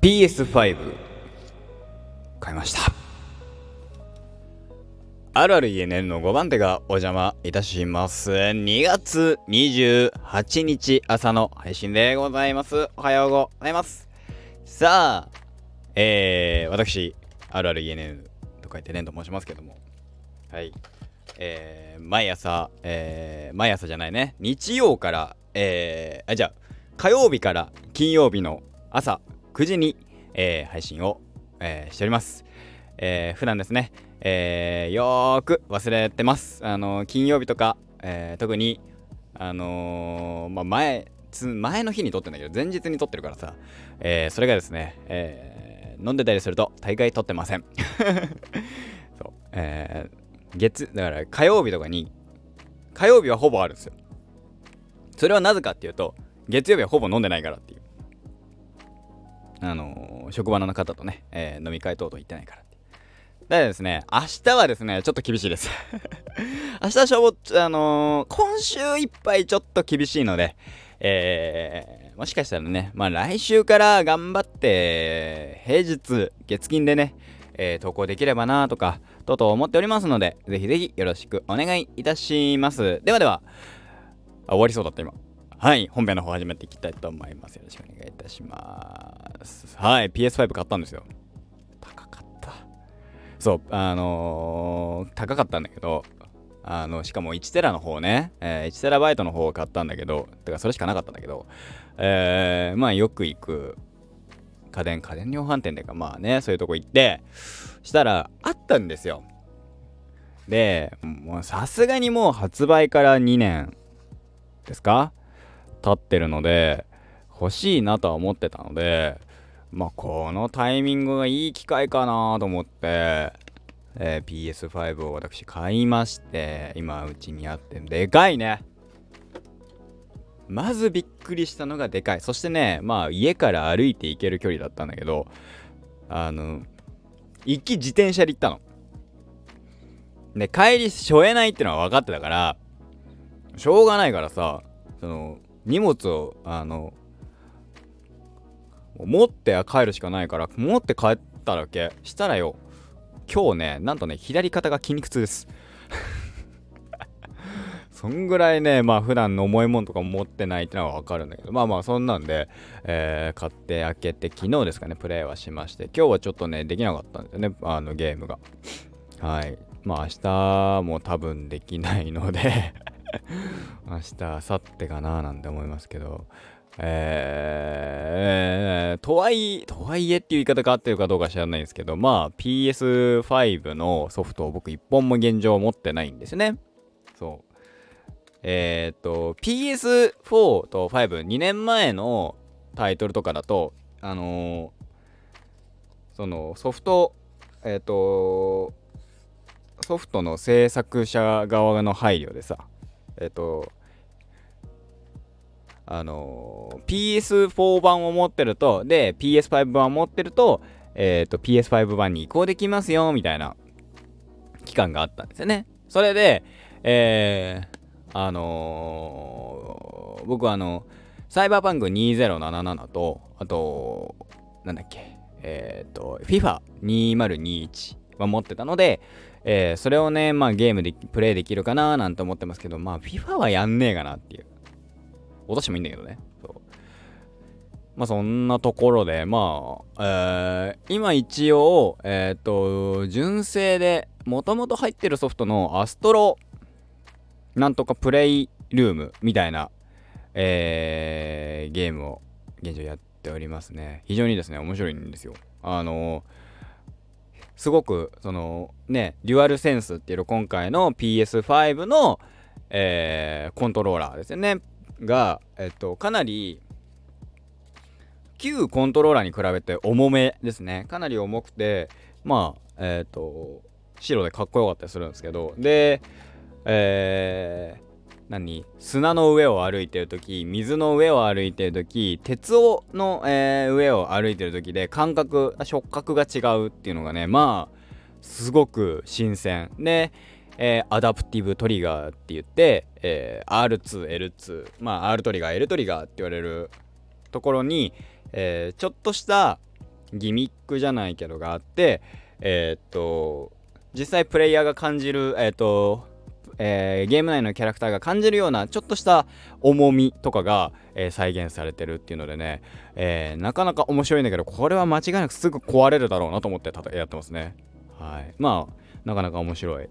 PS5 買いました。あるある ENN の5番手がお邪魔いたします。2月28日朝の配信でございます。おはようございます。さあえー、私あるある ENN と書いてねんと申しますけども。はい。えー、毎朝、えー、毎朝じゃないね。日曜からえー、あじゃあ火曜日から金曜日の朝9時に、えー、配信を、えー、しております。えー、普段ですね、えー、よーく忘れてます。あの金曜日とか、えー、特に、あのー、まあ、前、前の日に撮ってんだけど、前日に撮ってるからさ、えー、それがですね、えー、飲んでたりすると大概撮ってません。そう、えー、月、だから火曜日とかに、火曜日はほぼあるんですよ。それはなぜかっていうと、月曜日はほぼ飲んでないからっていう。あの、職場の方とね、えー、飲み会等々行ってないからって。でですね、明日はですね、ちょっと厳しいです 明日はしょぼ、あのー、今週いっぱいちょっと厳しいので、えー、もしかしたらね、まあ来週から頑張って、平日、月金でね、えー、投稿できればなとか、とうとう思っておりますので、ぜひぜひよろしくお願いいたします。ではでは、終わりそうだった今。はい、本編の方始めていきたいと思います。よろしくお願いいたします。はい、PS5 買ったんですよ。高かった。そう、あのー、高かったんだけど、あの、しかも1テラの方ね、えー、1テラバイトの方を買ったんだけど、てかそれしかなかったんだけど、えー、まあよく行く家電、家電量販店でか、まあね、そういうとこ行って、したら、あったんですよ。で、もうさすがにもう発売から2年ですか経ってるので欲しいなとは思ってたのでまあこのタイミングがいい機会かなと思って、えー、PS5 を私買いまして今うちにあってでかいね。まずびっくりしたのがでかい。そしてねまあ家から歩いて行ける距離だったんだけどあの行き自転車で行ったの。で帰りしょえないってのは分かってたからしょうがないからさその荷物をあの持って帰るしかないから持って帰っただけしたらよ今日ねなんとね左肩が筋肉痛です。そんぐらいねまあ普段の重いもんとか持ってないってのはわかるんだけどまあまあそんなんで、えー、買って開けて昨日ですかねプレイはしまして今日はちょっとねできなかったんですよねあのゲームが。はい。まあ明日も多分できないので。明日、明後日かななんて思いますけど、えー、とはいえ、とはいえっていう言い方が合ってるかどうか知らないんですけど、まあ PS5 のソフトを僕一本も現状持ってないんですね。そう。えっ、と、PS4 と5、2年前のタイトルとかだと、あのー、そのソフト、えっ、と、ソフトの制作者側の配慮でさ、えっと、あの PS4 版を持ってると、で、PS5 版を持ってると、えっ、と、PS5 版に移行できますよ、みたいな期間があったんですよね。それで、えー、あのー、僕はあの、サイバーパンク2077と、あと、なんだっけ、えっ、ー、と、FIFA2021 は持ってたので、えー、それをね、まあゲームでプレイできるかななんて思ってますけど、まあ FIFA はやんねえかなっていう。落としてもいいんだけどね。そうまあそんなところで、まあ、えー、今一応、えっ、と、純正で、もともと入ってるソフトのアストロ、なんとかプレイルームみたいな、えー、ゲームを現状やっておりますね。非常にですね、面白いんですよ。あのーすごくそのねデュアルセンスっていう今回の PS5 の、えー、コントローラーですよね。が、えっと、かなり旧コントローラーに比べて重めですね。かなり重くてまあえっ、と白でかっこよかったりするんですけど。でえー、何？砂の上を歩いてる時水の上を歩いてる時鉄をの、えー、上を歩いてる時で感覚触覚が違うっていうのがねまあすごく新鮮。で、えー、アダプティブトリガーって言って、えー、R2L2 まあ R トリガー L トリガーって言われるところに、え、ちょっとしたギミックじゃないけどがあってえ、っと実際プレイヤーが感じるえー、っとえー、ゲーム内のキャラクターが感じるようなちょっとした重みとかが、えー、再現されてるっていうのでね、えー、なかなか面白いんだけどこれは間違いなくすぐ壊れるだろうなと思ってやってますね。はい。まあなかなか面白い、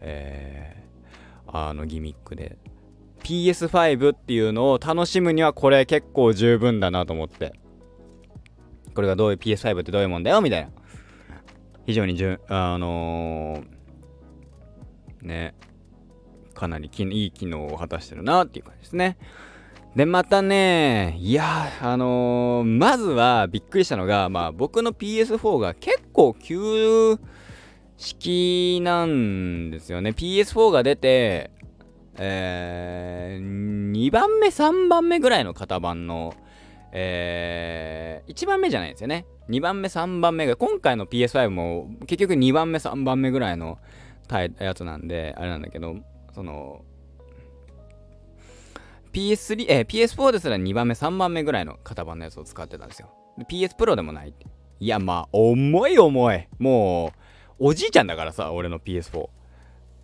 えー、あのギミックで。PS5 っていうのを楽しむにはこれ結構十分だなと思って。これがどういう PS5 ってどういうもんだよみたいな。非常にじゅあのー、ね。かなりいい機能を果たしてるなっていう感じですね。で、またね、いやあのー、まずはびっくりしたのが、まあ僕の PS4 が結構旧式なんですよね。PS4 が出て、えー、2番目、3番目ぐらいの型番の、えー、1番目じゃないんですよね。2番目、3番目が、今回の PS5 も結局2番目、3番目ぐらいのやつなんで、あれなんだけど、その PS3、えー、PS4 ですら2番目、3番目ぐらいの型番のやつを使ってたんですよ。PS Pro でもないって。いや、まあ、重い重い。もう、おじいちゃんだからさ、俺の PS4。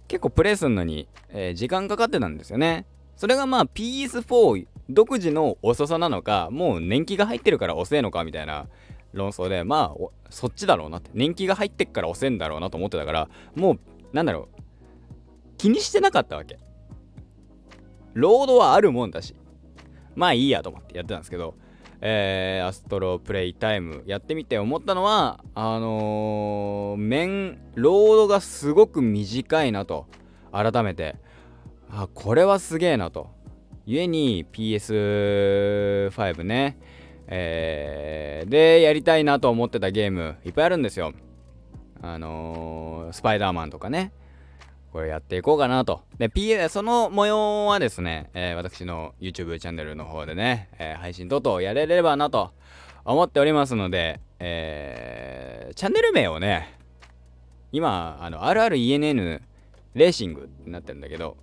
結構プレイするのに、えー、時間かかってたんですよね。それがまあ PS4 独自の遅さなのか、もう年季が入ってるから遅えのかみたいな論争で、まあ、そっちだろうなって。年季が入ってっから遅えんだろうなと思ってたから、もう、なんだろう、気にしてなかったわけ。ロードはあるもんだし。まあいいやと思ってやってたんですけど、えー、アストロプレイタイムやってみて思ったのは、あのー、面、ロードがすごく短いなと、改めて、あ、これはすげえなと。故に PS5 ね、えー、で、やりたいなと思ってたゲームいっぱいあるんですよ。あのー、スパイダーマンとかね。これやっていこうかなと。で、PA、その模様はですね、えー、私の YouTube チャンネルの方でね、えー、配信等々やれればなと思っておりますので、えー、チャンネル名をね、今、あの、RRENN レーシングってなってるんだけど、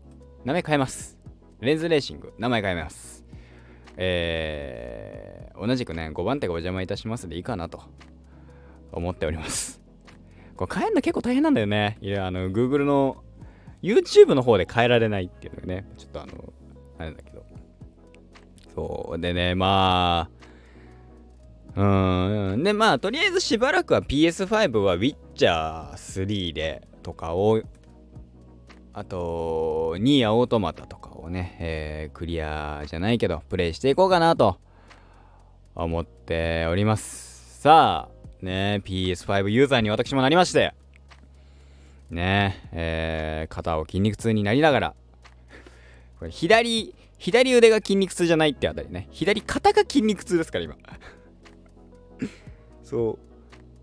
名前変えます。レンズレーシング、名前変えます。えー、同じくね、5番手がお邪魔いたしますでいいかなと思っております。これ変えるの結構大変なんだよね。いや、あの、Google の YouTube の方で変えられないっていうのがね、ちょっとあの、あれだけど。そうでね、まあ、うん。で、まあ、とりあえずしばらくは PS5 は Witcher 3でとかを、あと、ニーアオートマタとかをね、えー、クリアじゃないけど、プレイしていこうかなと思っております。さあ、ね、PS5 ユーザーに私もなりまして、ねえー、肩を筋肉痛になりながら、これ左、左腕が筋肉痛じゃないってあたりね。左肩が筋肉痛ですから、今。そう。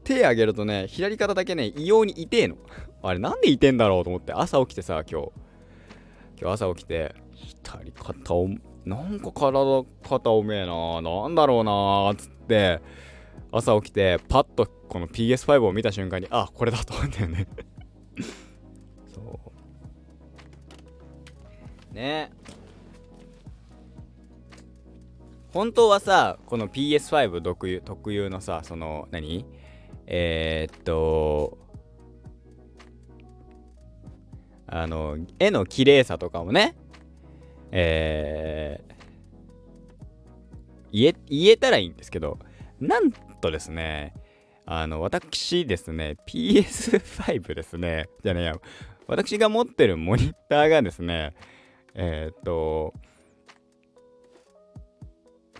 手上げるとね、左肩だけね、異様に痛えの。あれ、なんで痛えんだろうと思って、朝起きてさ、今日。今日朝起きて、左肩を、なんか体、肩おめえななんだろうなつって、朝起きて、パッとこの PS5 を見た瞬間に、あ、これだと思うんだよねそう。ね。本当はさこの PS5 特有特有のさその何？えー、っとあの絵の綺麗さとかもね。えー、言え言えたらいいんですけどなんとですねあの、私ですね、PS5 ですね、じゃねえや、私が持ってるモニターがですね、えー、っと、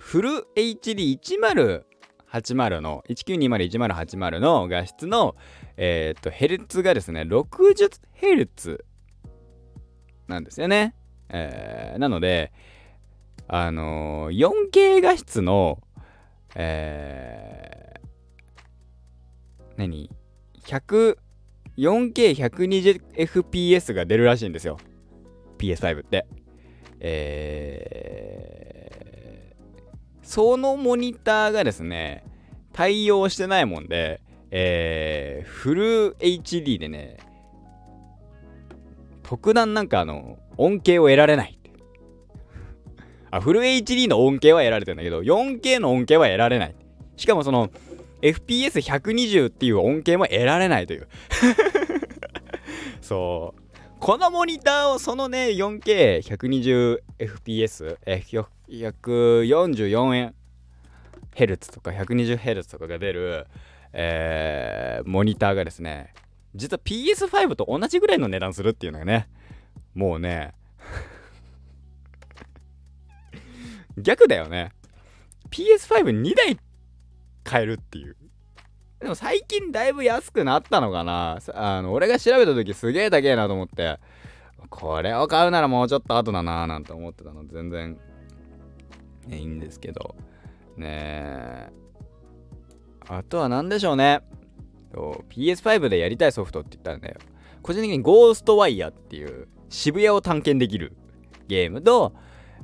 フル HD1080 の、19201080の画質の、えー、っと、ヘルツがですね、60Hz なんですよね。えー、なので、あのー、4K 画質の、え何 ?104K120fps が出るらしいんですよ。PS5 って。えー、そのモニターがですね、対応してないもんで、えー、フル HD でね、特段なんかあの、恩恵を得られない。あ、フル HD の恩恵は得られてるんだけど、4K の恩恵は得られない。しかもその、FPS120 っていう恩恵も得られないという。そう。このモニターをそのね 4K120fps え144円ヘルツとか 120Hz とかが出る、えー、モニターがですね実は PS5 と同じぐらいの値段するっていうのがねもうね 逆だよね。PS52 台買えるっていう。でも最近だいぶ安くなったのかな。あの俺が調べた時すげえ高えなと思って。これを買うならもうちょっと後だなーなんて思ってたの全然、ね、いいんですけど。ねえ。あとは何でしょうね。PS5 でやりたいソフトって言ったらね個人的にゴーストワイヤーっていう渋谷を探検できるゲームと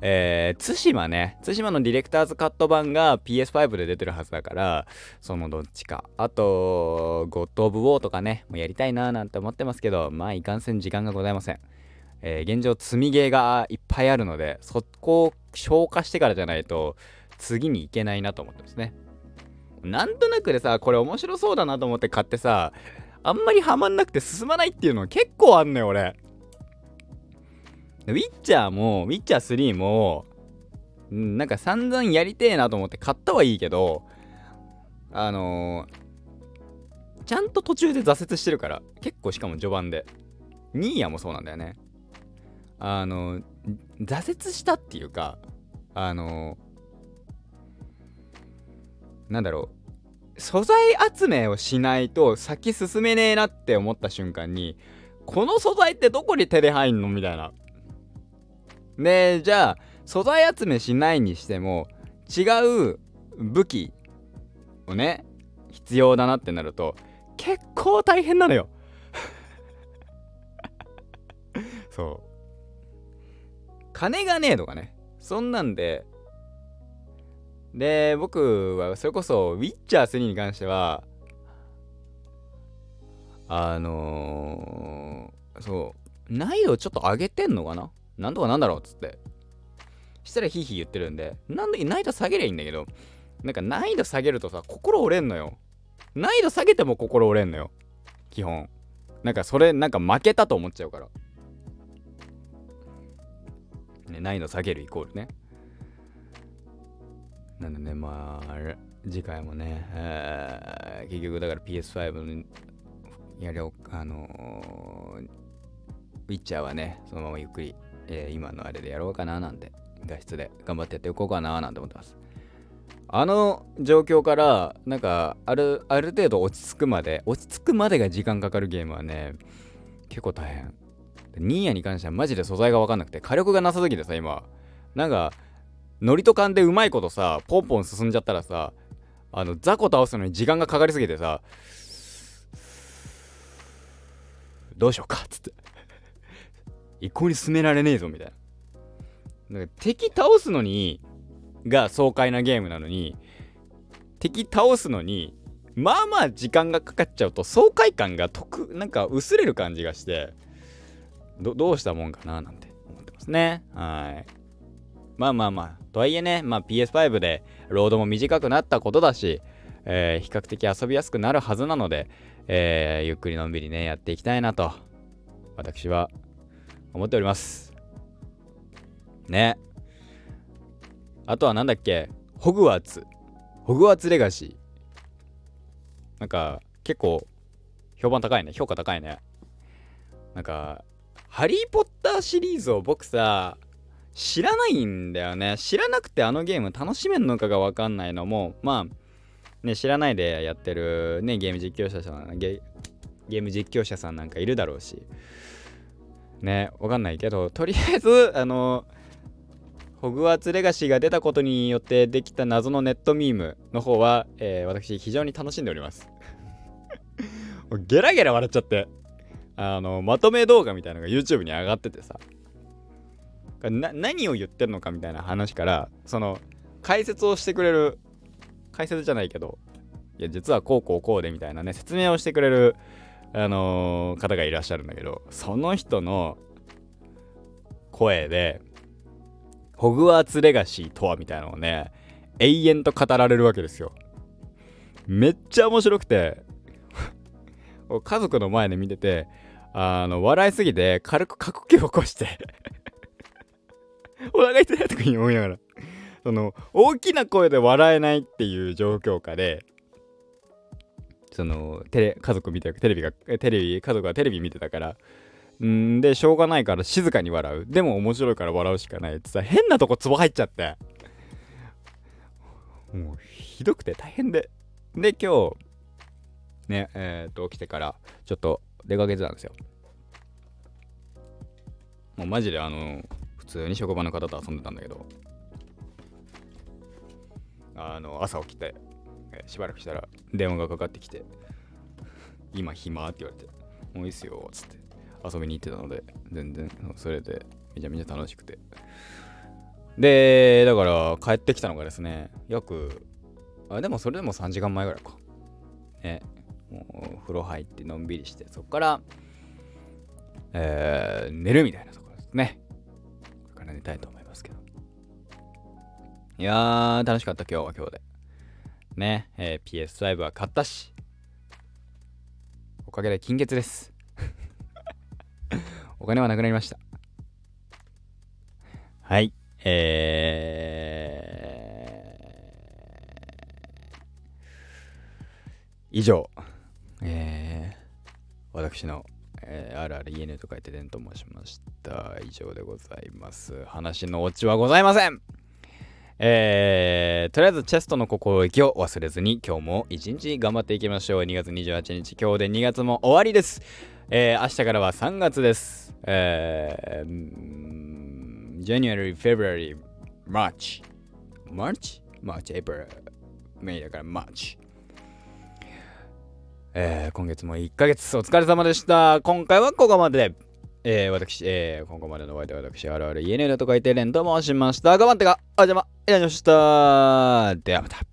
えー、対馬ね、対馬のディレクターズカット版が PS5 で出てるはずだから、そのどっちか。あと、ゴッド・オブ・ウォーとかね、もうやりたいなーなんて思ってますけど、まあ、いかんせん時間がございません。えー、現状、積みゲーがいっぱいあるので、そこを消化してからじゃないと、次に行けないなと思ってますね。なんとなくでさ、これ面白そうだなと思って買ってさ、あんまりハマんなくて進まないっていうの結構あんのよ、俺。ウィッチャーも、ウィッチャー3も、なんか散々やりてえなと思って買ったはいいけど、あのー、ちゃんと途中で挫折してるから、結構しかも序盤で。ニーヤもそうなんだよね。あのー、挫折したっていうか、あのー、なんだろう、素材集めをしないと先進めねえなって思った瞬間に、この素材ってどこに手で入んのみたいな。で、じゃあ、素材集めしないにしても、違う武器をね、必要だなってなると、結構大変なのよ そう。金がねえとかね。そんなんで、で、僕はそれこそ、ウィッチャー3に関しては、あのー、そう、難易度ちょっと上げてんのかななんとかなんだろうっつって。したらヒーヒー言ってるんで、なんで難易度下げりゃいいんだけど、なんか難易度下げるとさ、心折れんのよ。難易度下げても心折れんのよ。基本。なんかそれ、なんか負けたと思っちゃうから。ね、難易度下げるイコールね。なんでね、まあ、あれ次回もね、えー、結局だから PS5 のやりょあのー、ウィッチャーはね、そのままゆっくりえー、今のあれでやろうかななんて、画質で頑張ってやっていこうかななんて思ってます。あの状況から、なんか、ある、ある程度落ち着くまで、落ち着くまでが時間かかるゲームはね、結構大変。ニーヤに関してはマジで素材がわかんなくて、火力がなさすぎてさ、今。なんか、ノリと勘でうまいことさ、ポンポン進んじゃったらさ、あの、雑魚倒すのに時間がかかりすぎてさ、どうしようかっつって。一向に進められねえぞみたいな。なんか敵倒すのにが爽快なゲームなのに敵倒すのにまあまあ時間がかかっちゃうと爽快感が得なんか薄れる感じがしてどうしたもんかななんて思ってますねはいまあまあまあとはいえね、まあ、PS5 でロードも短くなったことだし、えー、比較的遊びやすくなるはずなので、えー、ゆっくりのんびりねやっていきたいなと私は思っております。ね。あとはなんだっけ？ホグワーツ。ホグワーツレガシー。なんか、結構、評判高いね。評価高いね。なんか、ハリー・ポッターシリーズを僕さ、知らないんだよね。知らなくてあのゲーム楽しめんのかがわかんないのも、まあ、ね、知らないでやってるね、ゲーム実況者さん、ゲーム実況者さんなんかいるだろうし、ね、わかんないけど、とりあえず、あの、ホグワーツレガシーが出たことによってできた謎のネットミームの方は、えー、私非常に楽しんでおります。ゲラゲラ笑っちゃって、あの、まとめ動画みたいなのが YouTube に上がっててさ、な何を言ってるのかみたいな話から、その、解説をしてくれる、解説じゃないけど、いや、実はこうこうこうでみたいなね、説明をしてくれるあのー、方がいらっしゃるんだけど、その人の声で、ホグワーツレガシーとはみたいなのをね、永遠と語られるわけですよ。めっちゃ面白くて 家族の前で見ててあの笑いすぎて軽く過呼吸を起こして お腹痛いとかに思いながらその大きな声で笑えないっていう状況下でそのテレ家族見てテレビがテレビ家族がテレビ見てたから。んでしょうがないから静かに笑う。でも面白いから笑うしかないってさ変なとこツボ入っちゃって。もうひどくて大変で。で今日ねえっ、と起きてからちょっと出かけてたんですよ。もうマジであの普通に職場の方と遊んでたんだけど。あの朝起きて、しばらくしたら電話がかかってきて今暇？って言われてもういいっすよっつって遊びに行ってたので全然それでめちゃめちゃ楽しくて。でだから帰ってきたのがですね約あでもそれでも3時間前ぐらいか。ねもう風呂入ってのんびりしてそっからえー、寝るみたいなところですね。これから寝たいと思いますけど。いやー楽しかった今日は今日で。ね、えー、PS5 は買ったしおかげで金欠です お金はなくなりましたはいえー、以上、えー、私の、えー、あるある家と書いて伝と申しました。以上でございます。話のオチはございませんえー、とりあえずチェストの心意気を忘れずに今日も一日頑張っていきましょう。2月28日、今日で2月も終わりです。えー、明日からは3月です。えー、January, February, March. March? March, April, May だから March。えー、今月も1ヶ月お疲れ様でした。今回はここまで。えー、私、えー、今後までのお相手は私、あるある家のと書いてレンと申しました。頑張ってが、お邪魔、いらっしゃいました。ではまた。